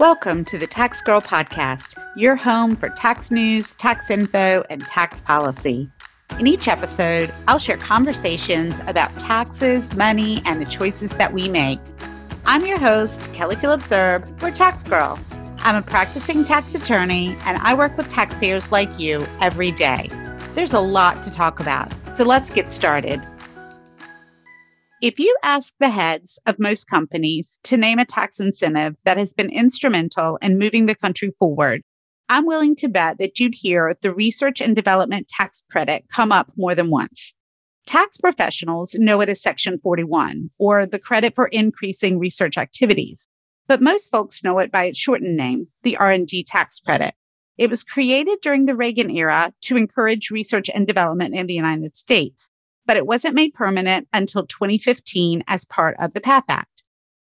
Welcome to the Tax Girl Podcast, your home for tax news, tax info, and tax policy. In each episode, I'll share conversations about taxes, money, and the choices that we make. I'm your host, Kelly Phillips Erb, or Tax Girl. I'm a practicing tax attorney, and I work with taxpayers like you every day. There's a lot to talk about, so let's get started. If you ask the heads of most companies to name a tax incentive that has been instrumental in moving the country forward, I'm willing to bet that you'd hear the research and development tax credit come up more than once. Tax professionals know it as Section 41 or the credit for increasing research activities, but most folks know it by its shortened name, the R&D tax credit. It was created during the Reagan era to encourage research and development in the United States but it wasn't made permanent until 2015 as part of the PATH Act.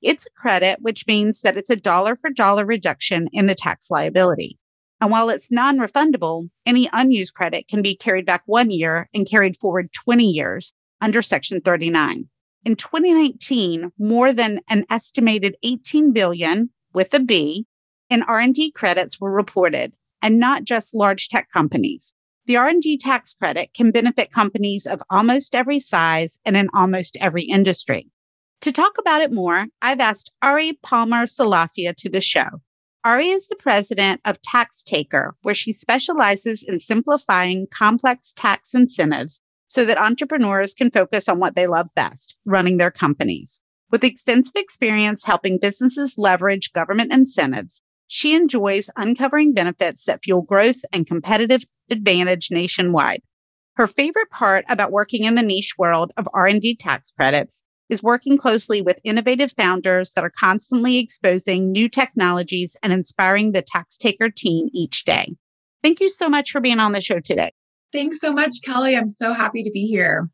It's a credit, which means that it's a dollar for dollar reduction in the tax liability. And while it's non refundable, any unused credit can be carried back one year and carried forward 20 years under Section 39. In 2019, more than an estimated 18 billion with a B in R&D credits were reported, and not just large tech companies. The R&D tax credit can benefit companies of almost every size and in almost every industry. To talk about it more, I've asked Ari Palmer Salafia to the show. Ari is the president of TaxTaker, where she specializes in simplifying complex tax incentives so that entrepreneurs can focus on what they love best, running their companies. With extensive experience helping businesses leverage government incentives, she enjoys uncovering benefits that fuel growth and competitive advantage nationwide. Her favorite part about working in the niche world of R&D tax credits is working closely with innovative founders that are constantly exposing new technologies and inspiring the TaxTaker team each day. Thank you so much for being on the show today. Thanks so much, Kelly. I'm so happy to be here.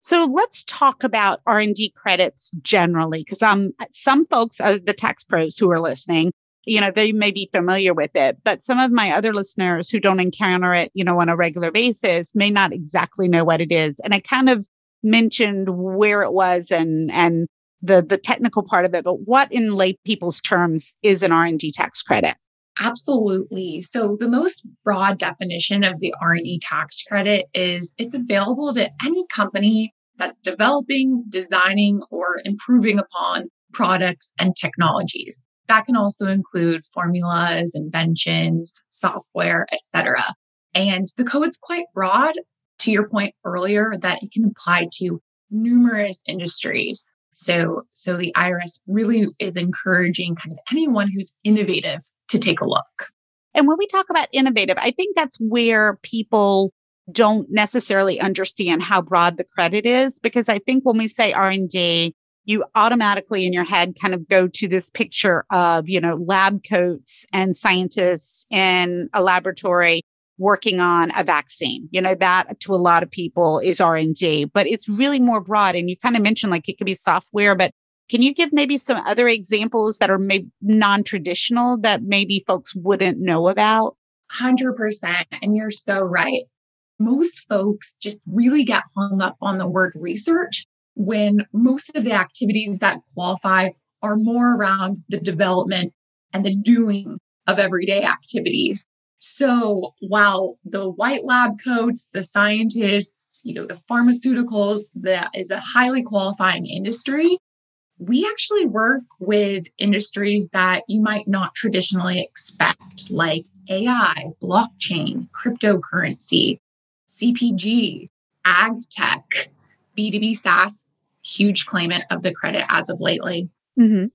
So let's talk about R&D credits generally, because um, some folks, uh, the tax pros who are listening, you know, they may be familiar with it, but some of my other listeners who don't encounter it, you know, on a regular basis may not exactly know what it is. And I kind of mentioned where it was and, and the, the technical part of it, but what in lay people's terms is an R&D tax credit? Absolutely. So the most broad definition of the R&D tax credit is it's available to any company that's developing, designing, or improving upon products and technologies. That can also include formulas, inventions, software, etc. And the code's quite broad to your point earlier that it can apply to numerous industries. So, so the IRS really is encouraging kind of anyone who's innovative to take a look. And when we talk about innovative, I think that's where people don't necessarily understand how broad the credit is because I think when we say R&D, you automatically in your head kind of go to this picture of, you know, lab coats and scientists in a laboratory working on a vaccine. You know, that to a lot of people is R&D, but it's really more broad. And you kind of mentioned like it could be software, but can you give maybe some other examples that are maybe non-traditional that maybe folks wouldn't know about? 100%. And you're so right. Most folks just really get hung up on the word research when most of the activities that qualify are more around the development and the doing of everyday activities. So while the white lab coats, the scientists, you know, the pharmaceuticals, that is a highly qualifying industry, we actually work with industries that you might not traditionally expect, like AI, blockchain, cryptocurrency, CPG, ag tech, B2B SaaS, huge claimant of the credit as of lately. Mm-hmm.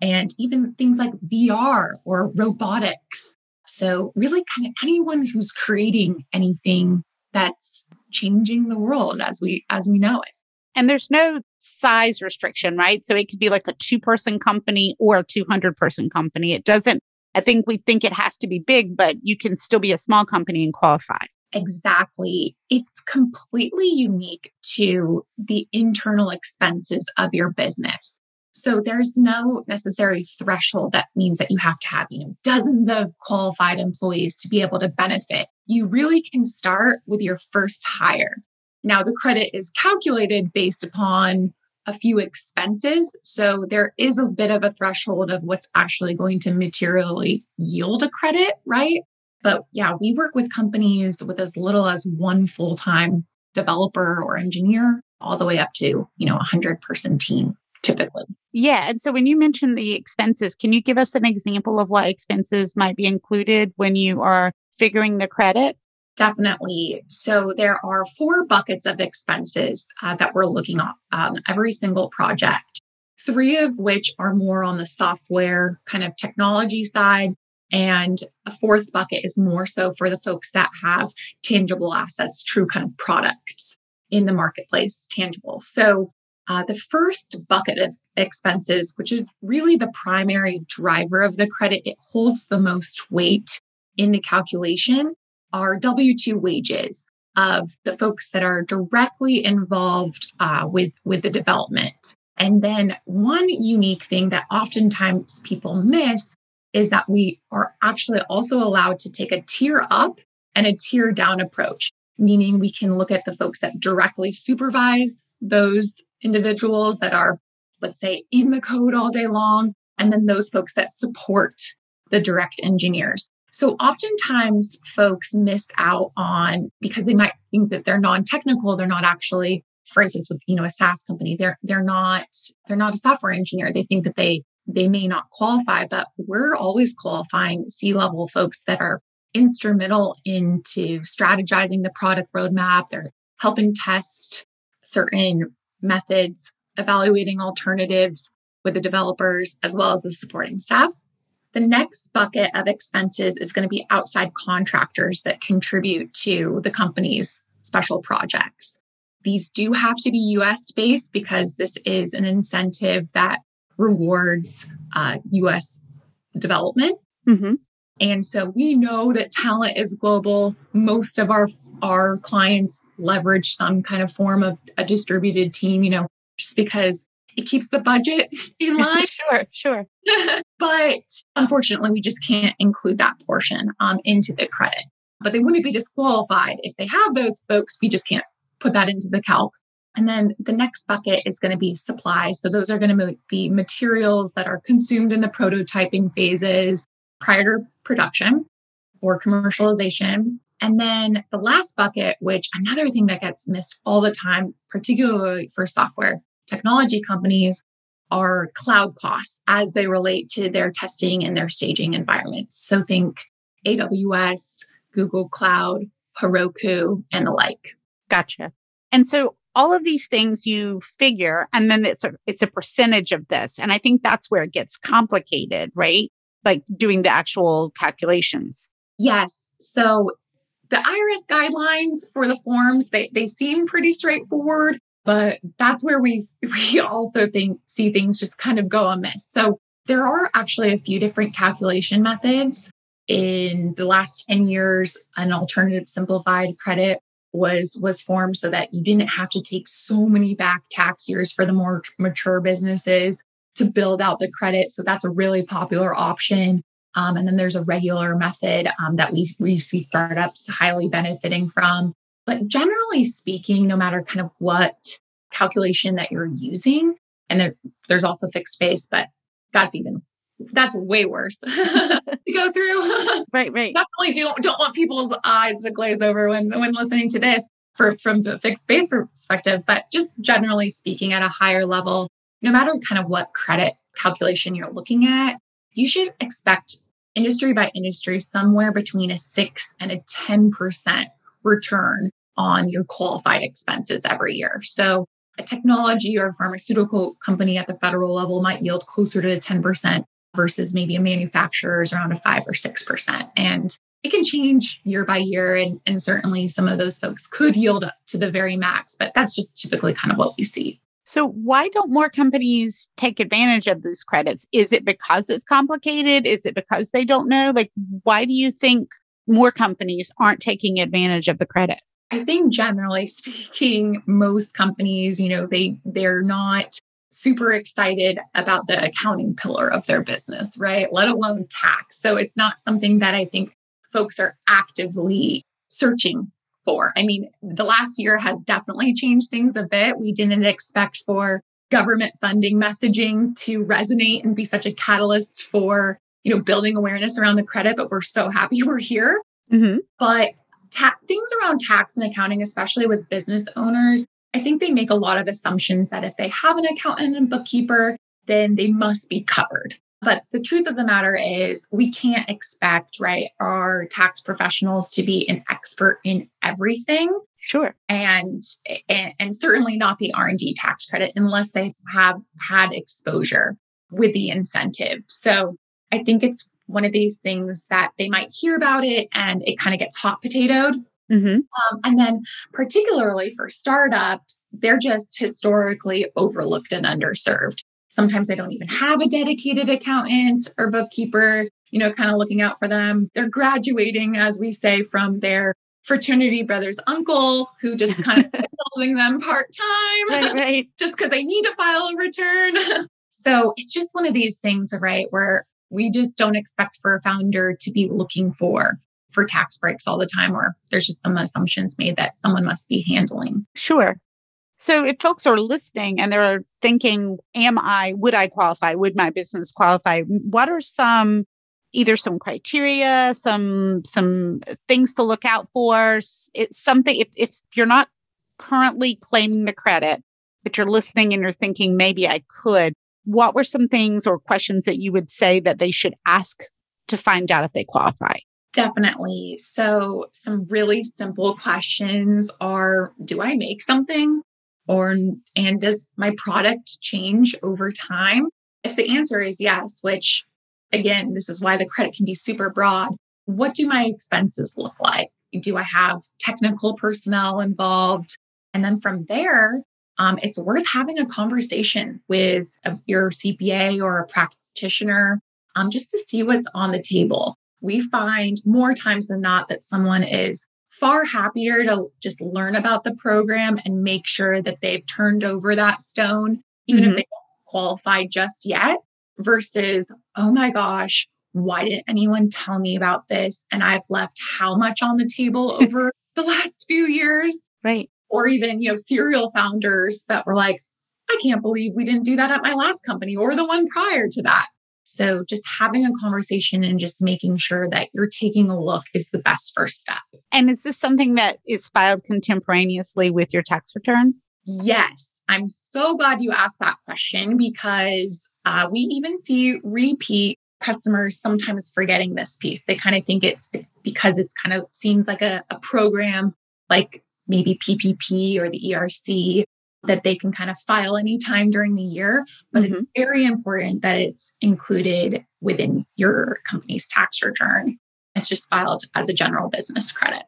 And even things like VR or robotics. So, really, kind of anyone who's creating anything that's changing the world as we as we know it. And there's no size restriction, right? So it could be like a two person company or a 200 person company. It doesn't, I think we think it has to be big, but you can still be a small company and qualify. Exactly. It's completely unique to the internal expenses of your business. So there's no necessary threshold that means that you have to have, you know, dozens of qualified employees to be able to benefit. You really can start with your first hire. Now the credit is calculated based upon a few expenses. So there is a bit of a threshold of what's actually going to materially yield a credit, right? But yeah, we work with companies with as little as one full time developer or engineer, all the way up to, you know, a 100 person team typically. Yeah. And so when you mentioned the expenses, can you give us an example of what expenses might be included when you are figuring the credit? Definitely. So there are four buckets of expenses uh, that we're looking at on every single project, three of which are more on the software kind of technology side. And a fourth bucket is more so for the folks that have tangible assets, true kind of products in the marketplace, tangible. So uh, the first bucket of expenses, which is really the primary driver of the credit, it holds the most weight in the calculation are W 2 wages of the folks that are directly involved uh, with, with the development. And then one unique thing that oftentimes people miss is that we are actually also allowed to take a tier up and a tier down approach, meaning we can look at the folks that directly supervise those individuals that are, let's say, in the code all day long, and then those folks that support the direct engineers. So oftentimes folks miss out on because they might think that they're non-technical, they're not actually, for instance, with you know a SaaS company, they're they're not they're not a software engineer. They think that they they may not qualify, but we're always qualifying C-level folks that are instrumental into strategizing the product roadmap. They're helping test certain methods, evaluating alternatives with the developers as well as the supporting staff. The next bucket of expenses is going to be outside contractors that contribute to the company's special projects. These do have to be US based because this is an incentive that rewards uh, US development. Mm-hmm. And so we know that talent is global. Most of our our clients leverage some kind of form of a distributed team, you know, just because it keeps the budget in line. sure, sure. but unfortunately, we just can't include that portion um, into the credit. But they wouldn't be disqualified if they have those folks. We just can't put that into the calc. And then the next bucket is going to be supply. So those are going to be materials that are consumed in the prototyping phases prior to production or commercialization. And then the last bucket, which another thing that gets missed all the time, particularly for software, technology companies are cloud costs as they relate to their testing and their staging environments. So think AWS, Google Cloud, Heroku, and the like. Gotcha. And so all of these things you figure, and then it's a, it's a percentage of this. And I think that's where it gets complicated, right? Like doing the actual calculations. Yes. So the IRS guidelines for the forms, they, they seem pretty straightforward but that's where we we also think see things just kind of go amiss. So there are actually a few different calculation methods. In the last 10 years, an alternative simplified credit was was formed so that you didn't have to take so many back tax years for the more mature businesses to build out the credit. So that's a really popular option. Um, and then there's a regular method um, that we, we see startups highly benefiting from. But generally speaking, no matter kind of what calculation that you're using, and there, there's also fixed base, but that's even that's way worse to go through. right, right. Definitely don't don't want people's eyes to glaze over when when listening to this for from the fixed base perspective. But just generally speaking, at a higher level, no matter kind of what credit calculation you're looking at, you should expect industry by industry somewhere between a six and a ten percent return on your qualified expenses every year. So a technology or a pharmaceutical company at the federal level might yield closer to 10% versus maybe a manufacturer's around a five or 6%. And it can change year by year. And, and certainly some of those folks could yield up to the very max, but that's just typically kind of what we see. So, why don't more companies take advantage of these credits? Is it because it's complicated? Is it because they don't know? Like, why do you think more companies aren't taking advantage of the credit? I think generally speaking, most companies, you know, they they're not super excited about the accounting pillar of their business, right? Let alone tax. So it's not something that I think folks are actively searching for. I mean, the last year has definitely changed things a bit. We didn't expect for government funding messaging to resonate and be such a catalyst for you know building awareness around the credit but we're so happy we're here mm-hmm. but ta- things around tax and accounting especially with business owners i think they make a lot of assumptions that if they have an accountant and bookkeeper then they must be covered but the truth of the matter is, we can't expect, right, our tax professionals to be an expert in everything. Sure. And, and, and certainly not the R&D tax credit unless they have had exposure with the incentive. So I think it's one of these things that they might hear about it and it kind of gets hot potatoed. Mm-hmm. Um, and then, particularly for startups, they're just historically overlooked and underserved. Sometimes they don't even have a dedicated accountant or bookkeeper, you know, kind of looking out for them. They're graduating, as we say, from their fraternity brother's uncle who just kind of helping them part time, right, right. just because they need to file a return. so it's just one of these things, right, where we just don't expect for a founder to be looking for for tax breaks all the time, or there's just some assumptions made that someone must be handling. Sure. So if folks are listening and they're thinking, am I, would I qualify? Would my business qualify? What are some either some criteria, some some things to look out for? It's something if, if you're not currently claiming the credit, but you're listening and you're thinking maybe I could, what were some things or questions that you would say that they should ask to find out if they qualify? Definitely. So, some really simple questions are Do I make something? or and does my product change over time if the answer is yes which again this is why the credit can be super broad what do my expenses look like do i have technical personnel involved and then from there um, it's worth having a conversation with a, your cpa or a practitioner um, just to see what's on the table we find more times than not that someone is far happier to just learn about the program and make sure that they've turned over that stone, even mm-hmm. if they don't qualify just yet, versus, oh my gosh, why didn't anyone tell me about this? And I've left how much on the table over the last few years. Right. Or even, you know, serial founders that were like, I can't believe we didn't do that at my last company or the one prior to that. So just having a conversation and just making sure that you're taking a look is the best first step. And is this something that is filed contemporaneously with your tax return? Yes. I'm so glad you asked that question because uh, we even see repeat customers sometimes forgetting this piece. They kind of think it's, it's because it's kind of seems like a, a program like maybe PPP or the ERC that they can kind of file anytime during the year, but mm-hmm. it's very important that it's included within your company's tax return. It's just filed as a general business credit.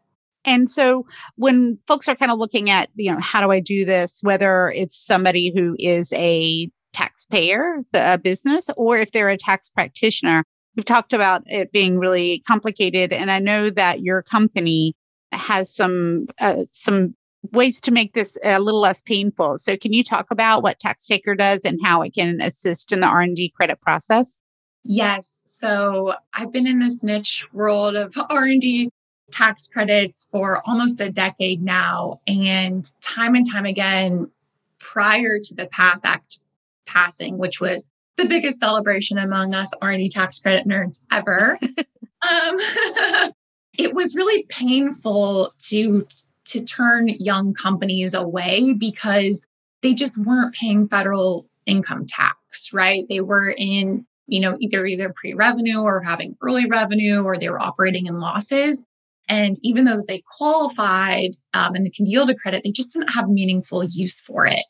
And so when folks are kind of looking at, you know, how do I do this, whether it's somebody who is a taxpayer, a business, or if they're a tax practitioner, we've talked about it being really complicated. And I know that your company has some uh, some ways to make this a little less painful. So can you talk about what TaxTaker does and how it can assist in the R&D credit process? Yes. So I've been in this niche world of R&D tax credits for almost a decade now and time and time again prior to the PATH Act passing, which was the biggest celebration among us R&D tax credit nerds ever. um, it was really painful to to turn young companies away because they just weren't paying federal income tax, right? They were in, you know, either either pre-revenue or having early revenue or they were operating in losses. And even though they qualified um, and they can yield a credit, they just didn't have meaningful use for it.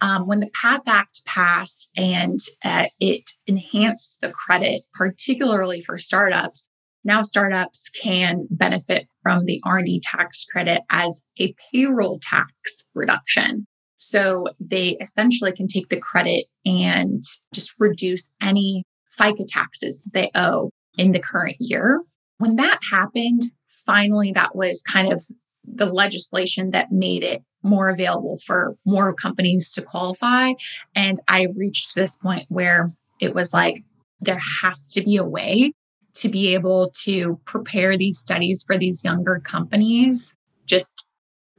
Um, when the PATH Act passed and uh, it enhanced the credit, particularly for startups, now startups can benefit from the R&D tax credit as a payroll tax reduction. So they essentially can take the credit and just reduce any FICA taxes that they owe in the current year. When that happened, finally, that was kind of the legislation that made it more available for more companies to qualify. And I reached this point where it was like, there has to be a way to be able to prepare these studies for these younger companies just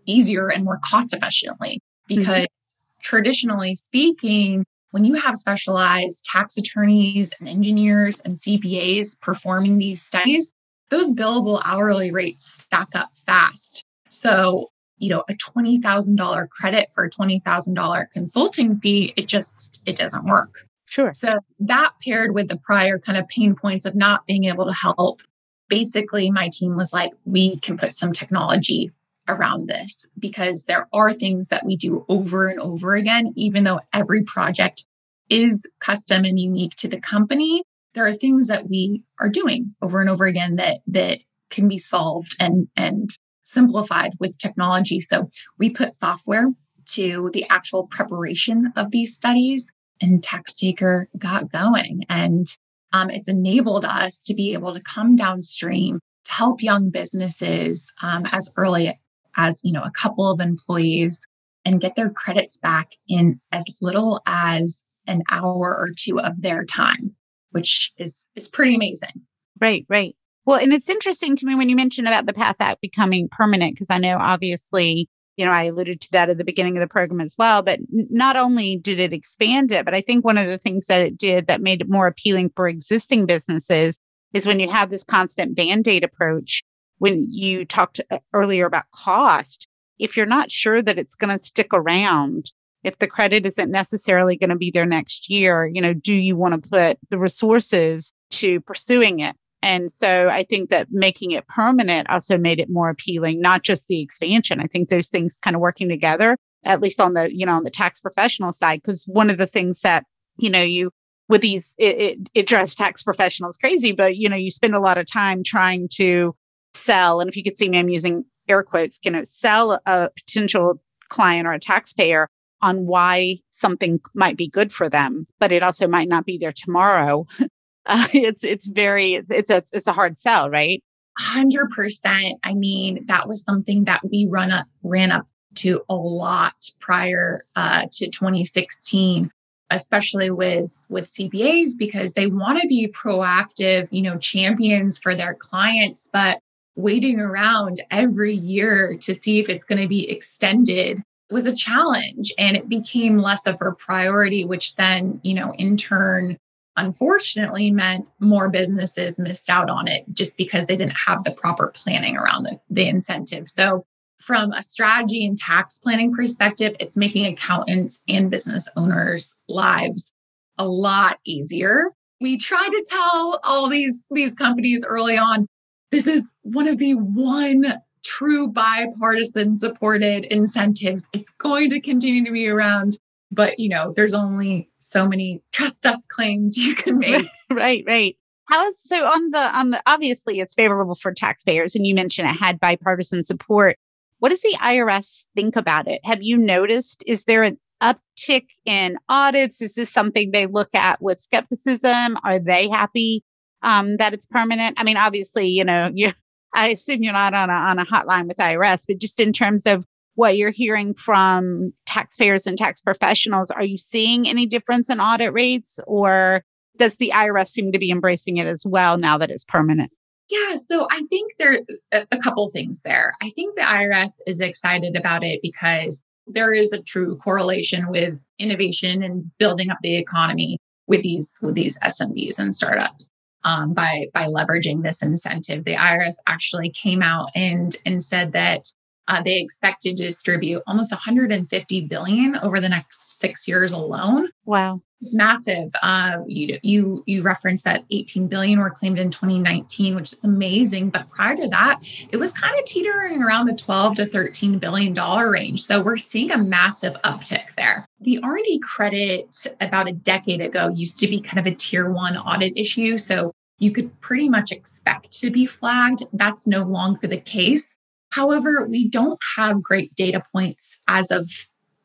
easier and more cost efficiently mm-hmm. because mm-hmm. traditionally speaking, when you have specialized tax attorneys and engineers and CPAs performing these studies, those billable hourly rates stack up fast. So, you know, a $20,000 credit for a $20,000 consulting fee, it just it doesn't work. Sure. So that paired with the prior kind of pain points of not being able to help, basically my team was like, we can put some technology around this because there are things that we do over and over again, even though every project is custom and unique to the company. There are things that we are doing over and over again that that can be solved and and simplified with technology. So we put software to the actual preparation of these studies and TaxTaker got going. And um, it's enabled us to be able to come downstream to help young businesses um, as early as you know a couple of employees and get their credits back in as little as an hour or two of their time which is is pretty amazing right right well and it's interesting to me when you mentioned about the PATH Act becoming permanent because i know obviously you know i alluded to that at the beginning of the program as well but not only did it expand it but i think one of the things that it did that made it more appealing for existing businesses is when you have this constant band-aid approach when you talked uh, earlier about cost, if you're not sure that it's going to stick around, if the credit isn't necessarily going to be there next year, you know, do you want to put the resources to pursuing it? And so I think that making it permanent also made it more appealing, not just the expansion. I think those things kind of working together, at least on the, you know, on the tax professional side, because one of the things that, you know, you with these, it, it, it drives tax professionals crazy, but, you know, you spend a lot of time trying to sell, and if you could see me, I'm using air quotes, you know, sell a potential client or a taxpayer on why something might be good for them, but it also might not be there tomorrow. Uh, it's it's very it's it's a it's a hard sell, right? Hundred percent. I mean, that was something that we run up ran up to a lot prior uh, to 2016 especially with with CPAs because they want to be proactive, you know, champions for their clients, but waiting around every year to see if it's going to be extended was a challenge and it became less of a priority which then you know in turn unfortunately meant more businesses missed out on it just because they didn't have the proper planning around the, the incentive so from a strategy and tax planning perspective it's making accountants and business owners lives a lot easier we tried to tell all these these companies early on this is one of the one true bipartisan supported incentives. It's going to continue to be around, but you know, there's only so many trust us claims you can make. right, right. How is so on the on the obviously it's favorable for taxpayers and you mentioned it had bipartisan support. What does the IRS think about it? Have you noticed is there an uptick in audits? Is this something they look at with skepticism? Are they happy um, that it's permanent? I mean, obviously, you know, you, I assume you're not on a, on a hotline with IRS, but just in terms of what you're hearing from taxpayers and tax professionals, are you seeing any difference in audit rates or does the IRS seem to be embracing it as well now that it's permanent? Yeah, so I think there are a couple things there. I think the IRS is excited about it because there is a true correlation with innovation and building up the economy with these with these SMBs and startups um, by by leveraging this incentive. The IRS actually came out and and said that uh, they expected to distribute almost 150 billion over the next six years alone. Wow, it's massive. Uh, you you you referenced that 18 billion were claimed in 2019, which is amazing. But prior to that, it was kind of teetering around the 12 to 13 billion dollar range. So we're seeing a massive uptick there. The R&D credit about a decade ago used to be kind of a tier one audit issue. So you could pretty much expect to be flagged. That's no longer the case. However, we don't have great data points as of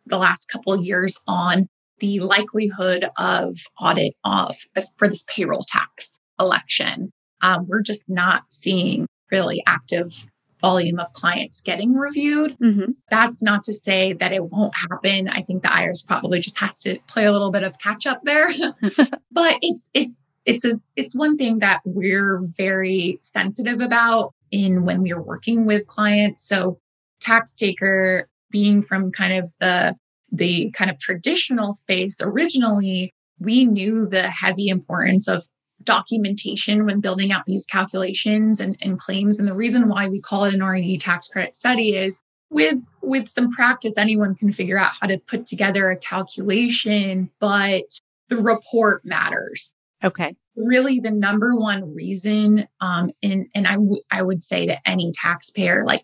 the last couple of years on the likelihood of audit of for this payroll tax election. Um, we're just not seeing really active volume of clients getting reviewed. Mm-hmm. That's not to say that it won't happen. I think the IRS probably just has to play a little bit of catch up there. but it's it's it's a it's one thing that we're very sensitive about in when we're working with clients. So TaxTaker being from kind of the the kind of traditional space originally, we knew the heavy importance of documentation when building out these calculations and, and claims. And the reason why we call it an R&D tax credit study is with with some practice anyone can figure out how to put together a calculation but the report matters okay really the number one reason um and and I, w- I would say to any taxpayer like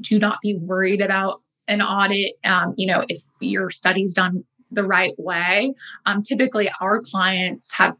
do not be worried about an audit um you know if your study's done the right way. Um typically our clients have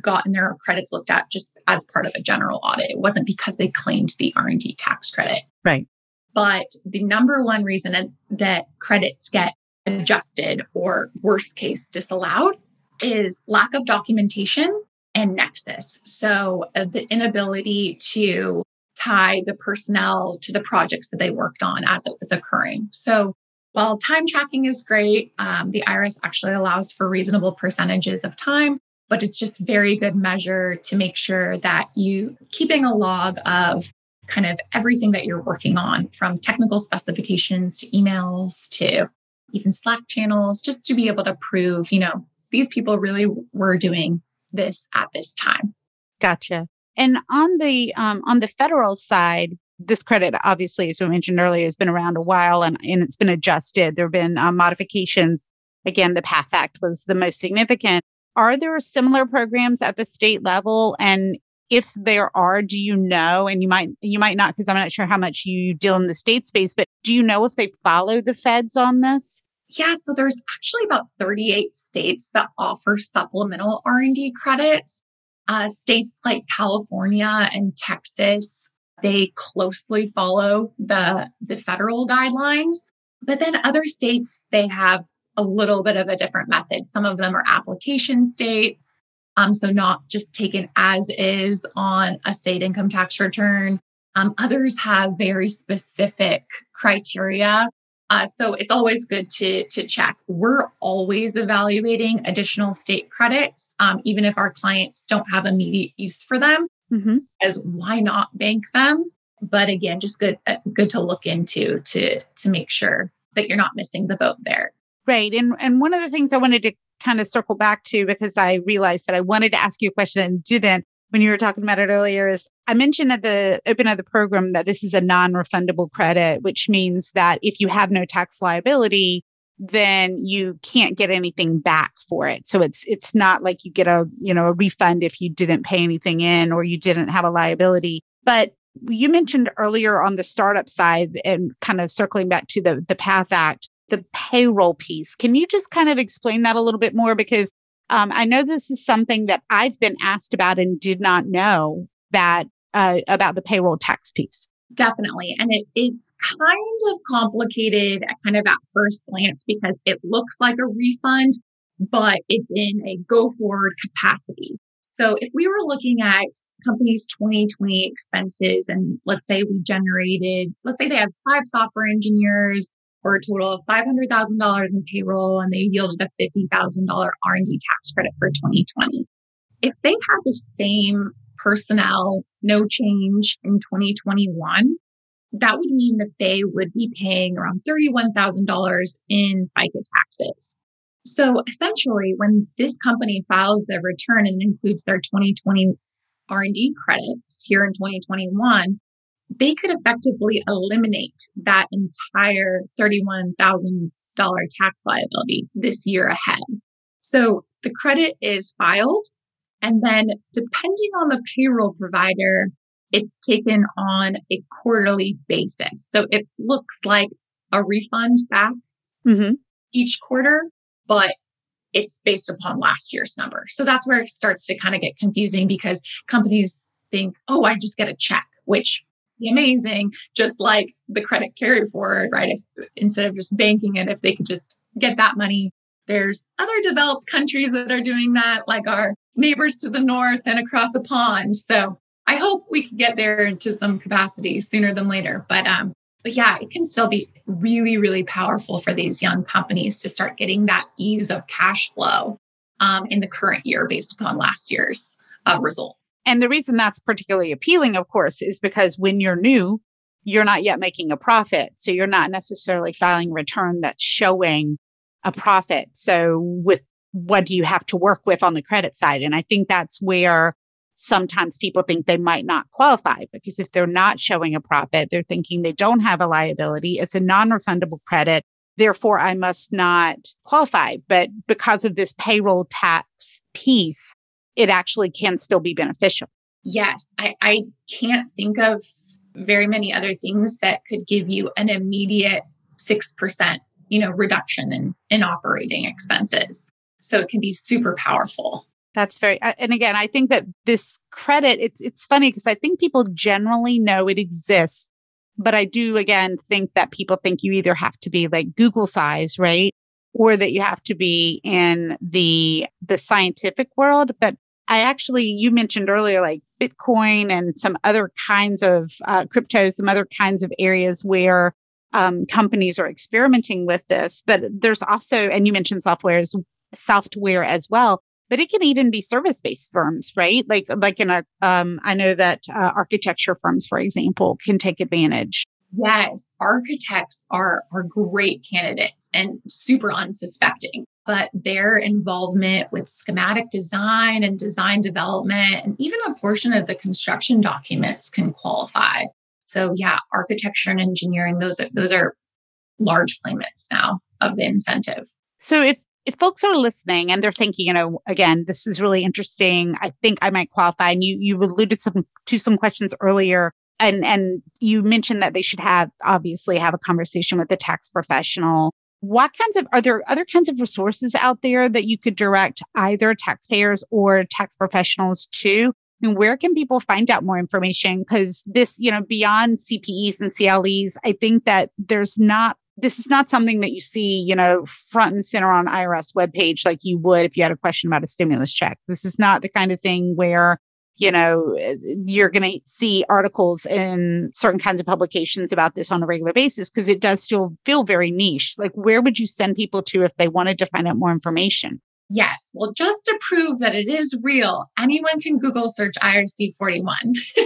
gotten their credits looked at just as part of a general audit. It wasn't because they claimed the r&d tax credit. Right. But the number one reason that credits get adjusted or worst case disallowed is lack of documentation and nexus. So uh, the inability to tie the personnel to the projects that they worked on as it was occurring. So while time tracking is great, um, the IRS actually allows for reasonable percentages of time, but it's just very good measure to make sure that you keeping a log of kind of everything that you're working on from technical specifications to emails to even Slack channels, just to be able to prove, you know, these people really were doing this at this time. Gotcha. And on the um, on the federal side, this credit obviously, as we mentioned earlier, has been around a while and, and it's been adjusted. There have been um, modifications. Again, the PATH Act was the most significant. Are there similar programs at the state level? And if there are do you know and you might you might not because i'm not sure how much you deal in the state space but do you know if they follow the feds on this yeah so there's actually about 38 states that offer supplemental r&d credits uh, states like california and texas they closely follow the the federal guidelines but then other states they have a little bit of a different method some of them are application states um, so not just taken as is on a state income tax return. Um, others have very specific criteria. Uh, so it's always good to, to check. We're always evaluating additional state credits, um, even if our clients don't have immediate use for them, mm-hmm. as why not bank them? But again, just good uh, good to look into to to make sure that you're not missing the boat there. Right. And and one of the things I wanted to kind of circle back to because I realized that I wanted to ask you a question and didn't when you were talking about it earlier is I mentioned at the open of the program that this is a non-refundable credit, which means that if you have no tax liability, then you can't get anything back for it. So it's it's not like you get a, you know, a refund if you didn't pay anything in or you didn't have a liability. But you mentioned earlier on the startup side and kind of circling back to the the PATH Act the payroll piece. Can you just kind of explain that a little bit more? Because um, I know this is something that I've been asked about and did not know that uh, about the payroll tax piece. Definitely. And it, it's kind of complicated kind of at first glance because it looks like a refund, but it's in a go forward capacity. So if we were looking at companies' 2020 expenses and let's say we generated, let's say they have five software engineers for a total of $500,000 in payroll and they yielded a $50,000 R&D tax credit for 2020. If they had the same personnel, no change in 2021, that would mean that they would be paying around $31,000 in FICA taxes. So essentially, when this company files their return and includes their 2020 R&D credits here in 2021, they could effectively eliminate that entire $31,000 tax liability this year ahead. So the credit is filed. And then depending on the payroll provider, it's taken on a quarterly basis. So it looks like a refund back mm-hmm. each quarter, but it's based upon last year's number. So that's where it starts to kind of get confusing because companies think, oh, I just get a check, which amazing, just like the credit carry forward, right? If instead of just banking it, if they could just get that money. There's other developed countries that are doing that, like our neighbors to the north and across the pond. So I hope we can get there into some capacity sooner than later. But um, but yeah, it can still be really, really powerful for these young companies to start getting that ease of cash flow um, in the current year based upon last year's uh, result. And the reason that's particularly appealing, of course, is because when you're new, you're not yet making a profit. So you're not necessarily filing return that's showing a profit. So with what do you have to work with on the credit side? And I think that's where sometimes people think they might not qualify because if they're not showing a profit, they're thinking they don't have a liability. It's a non refundable credit. Therefore, I must not qualify. But because of this payroll tax piece, it actually can still be beneficial. Yes, I, I can't think of very many other things that could give you an immediate 6% you know reduction in in operating expenses so it can be super powerful that's very uh, and again i think that this credit it's it's funny because i think people generally know it exists but i do again think that people think you either have to be like google size right or that you have to be in the the scientific world but i actually you mentioned earlier like bitcoin and some other kinds of uh, cryptos some other kinds of areas where um, companies are experimenting with this but there's also and you mentioned software as software as well but it can even be service-based firms, right? Like, like in a, um, I know that uh, architecture firms, for example, can take advantage. Yes, architects are are great candidates and super unsuspecting, but their involvement with schematic design and design development and even a portion of the construction documents can qualify. So yeah, architecture and engineering those are those are large claimants now of the incentive. So if if folks are listening and they're thinking, you know, again, this is really interesting. I think I might qualify. And you you alluded some to some questions earlier. And and you mentioned that they should have obviously have a conversation with the tax professional. What kinds of are there other kinds of resources out there that you could direct either taxpayers or tax professionals to? And where can people find out more information? Because this, you know, beyond CPEs and CLEs, I think that there's not this is not something that you see, you know, front and center on IRS webpage like you would if you had a question about a stimulus check. This is not the kind of thing where, you know, you're going to see articles in certain kinds of publications about this on a regular basis because it does still feel very niche. Like, where would you send people to if they wanted to find out more information? Yes. Well, just to prove that it is real, anyone can Google search IRC 41.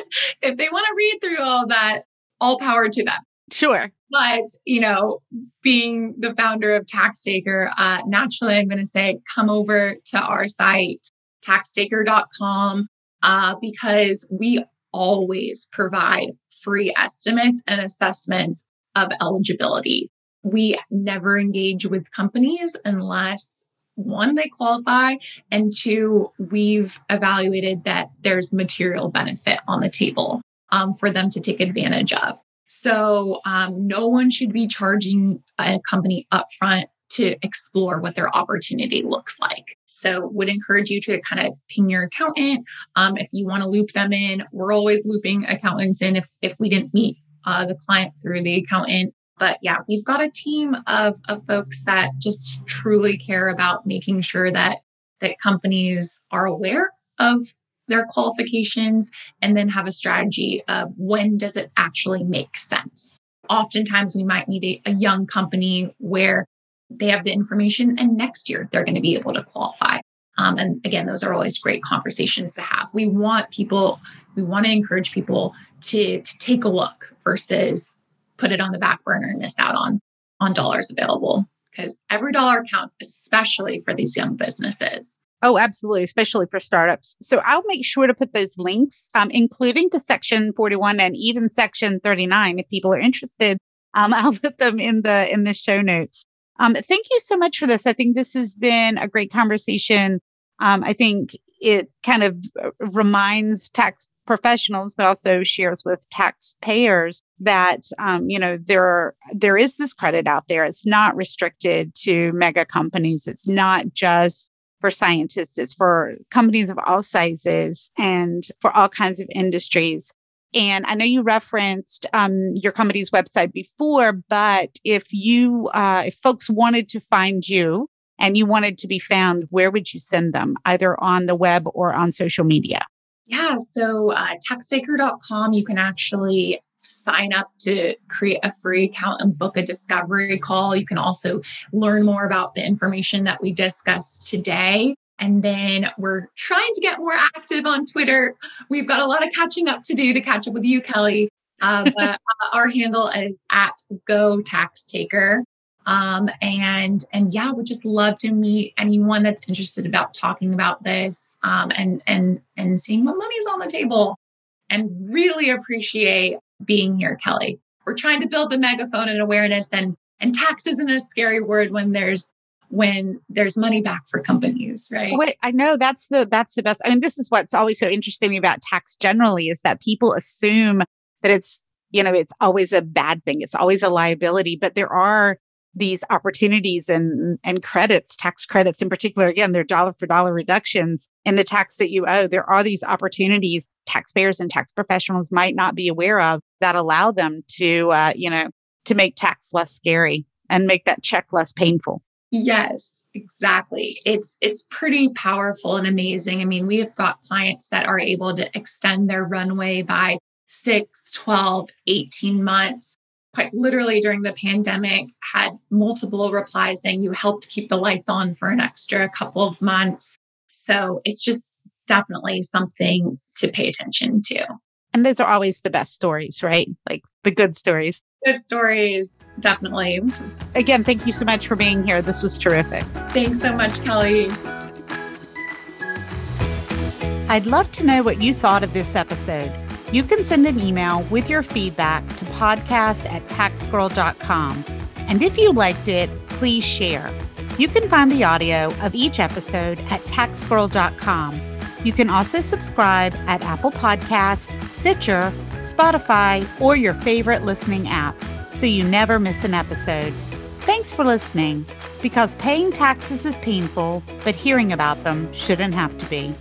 if they want to read through all that, all power to them. Sure. But, you know, being the founder of TaxTaker, uh, naturally, I'm going to say come over to our site, taxtaker.com, uh, because we always provide free estimates and assessments of eligibility. We never engage with companies unless one, they qualify, and two, we've evaluated that there's material benefit on the table um, for them to take advantage of. So um, no one should be charging a company upfront to explore what their opportunity looks like. So would encourage you to kind of ping your accountant. Um, if you want to loop them in, we're always looping accountants in if, if we didn't meet uh, the client through the accountant. But yeah, we've got a team of, of folks that just truly care about making sure that that companies are aware of their qualifications and then have a strategy of when does it actually make sense. Oftentimes we might need a, a young company where they have the information and next year they're going to be able to qualify. Um, and again, those are always great conversations to have. We want people, we want to encourage people to, to take a look versus put it on the back burner and miss out on, on dollars available because every dollar counts, especially for these young businesses. Oh, absolutely, especially for startups. So I'll make sure to put those links, um, including to section 41 and even section 39, if people are interested. Um, I'll put them in the in the show notes. Um, thank you so much for this. I think this has been a great conversation. Um, I think it kind of uh, reminds tax professionals, but also shares with taxpayers that um, you know there there is this credit out there. It's not restricted to mega companies. It's not just for scientists, it's for companies of all sizes and for all kinds of industries. And I know you referenced um, your company's website before, but if you, uh, if folks wanted to find you and you wanted to be found, where would you send them, either on the web or on social media? Yeah, so uh, you can actually sign up to create a free account and book a discovery call. You can also learn more about the information that we discussed today. And then we're trying to get more active on Twitter. We've got a lot of catching up to do to catch up with you, Kelly. Uh, but uh, our handle is at Go Tax Taker. Um, and and yeah, would just love to meet anyone that's interested about talking about this um, and and and seeing what money's on the table. And really appreciate being here, Kelly. We're trying to build the megaphone and awareness, and and tax isn't a scary word when there's when there's money back for companies, right? Wait, I know that's the that's the best. I mean, this is what's always so interesting about tax generally is that people assume that it's you know it's always a bad thing, it's always a liability, but there are these opportunities and and credits, tax credits in particular. Again, they're dollar for dollar reductions in the tax that you owe. There are these opportunities taxpayers and tax professionals might not be aware of that allow them to uh, you know to make tax less scary and make that check less painful. Yes, exactly. It's it's pretty powerful and amazing. I mean, we have got clients that are able to extend their runway by 6, 12, 18 months. Quite literally during the pandemic had multiple replies saying you helped keep the lights on for an extra couple of months. So, it's just definitely something to pay attention to. And those are always the best stories, right? Like the good stories. Good stories, definitely. Again, thank you so much for being here. This was terrific. Thanks so much, Kelly. I'd love to know what you thought of this episode. You can send an email with your feedback to podcast at taxgirl.com. And if you liked it, please share. You can find the audio of each episode at taxgirl.com you can also subscribe at Apple Podcasts, Stitcher, Spotify, or your favorite listening app so you never miss an episode. Thanks for listening, because paying taxes is painful, but hearing about them shouldn't have to be.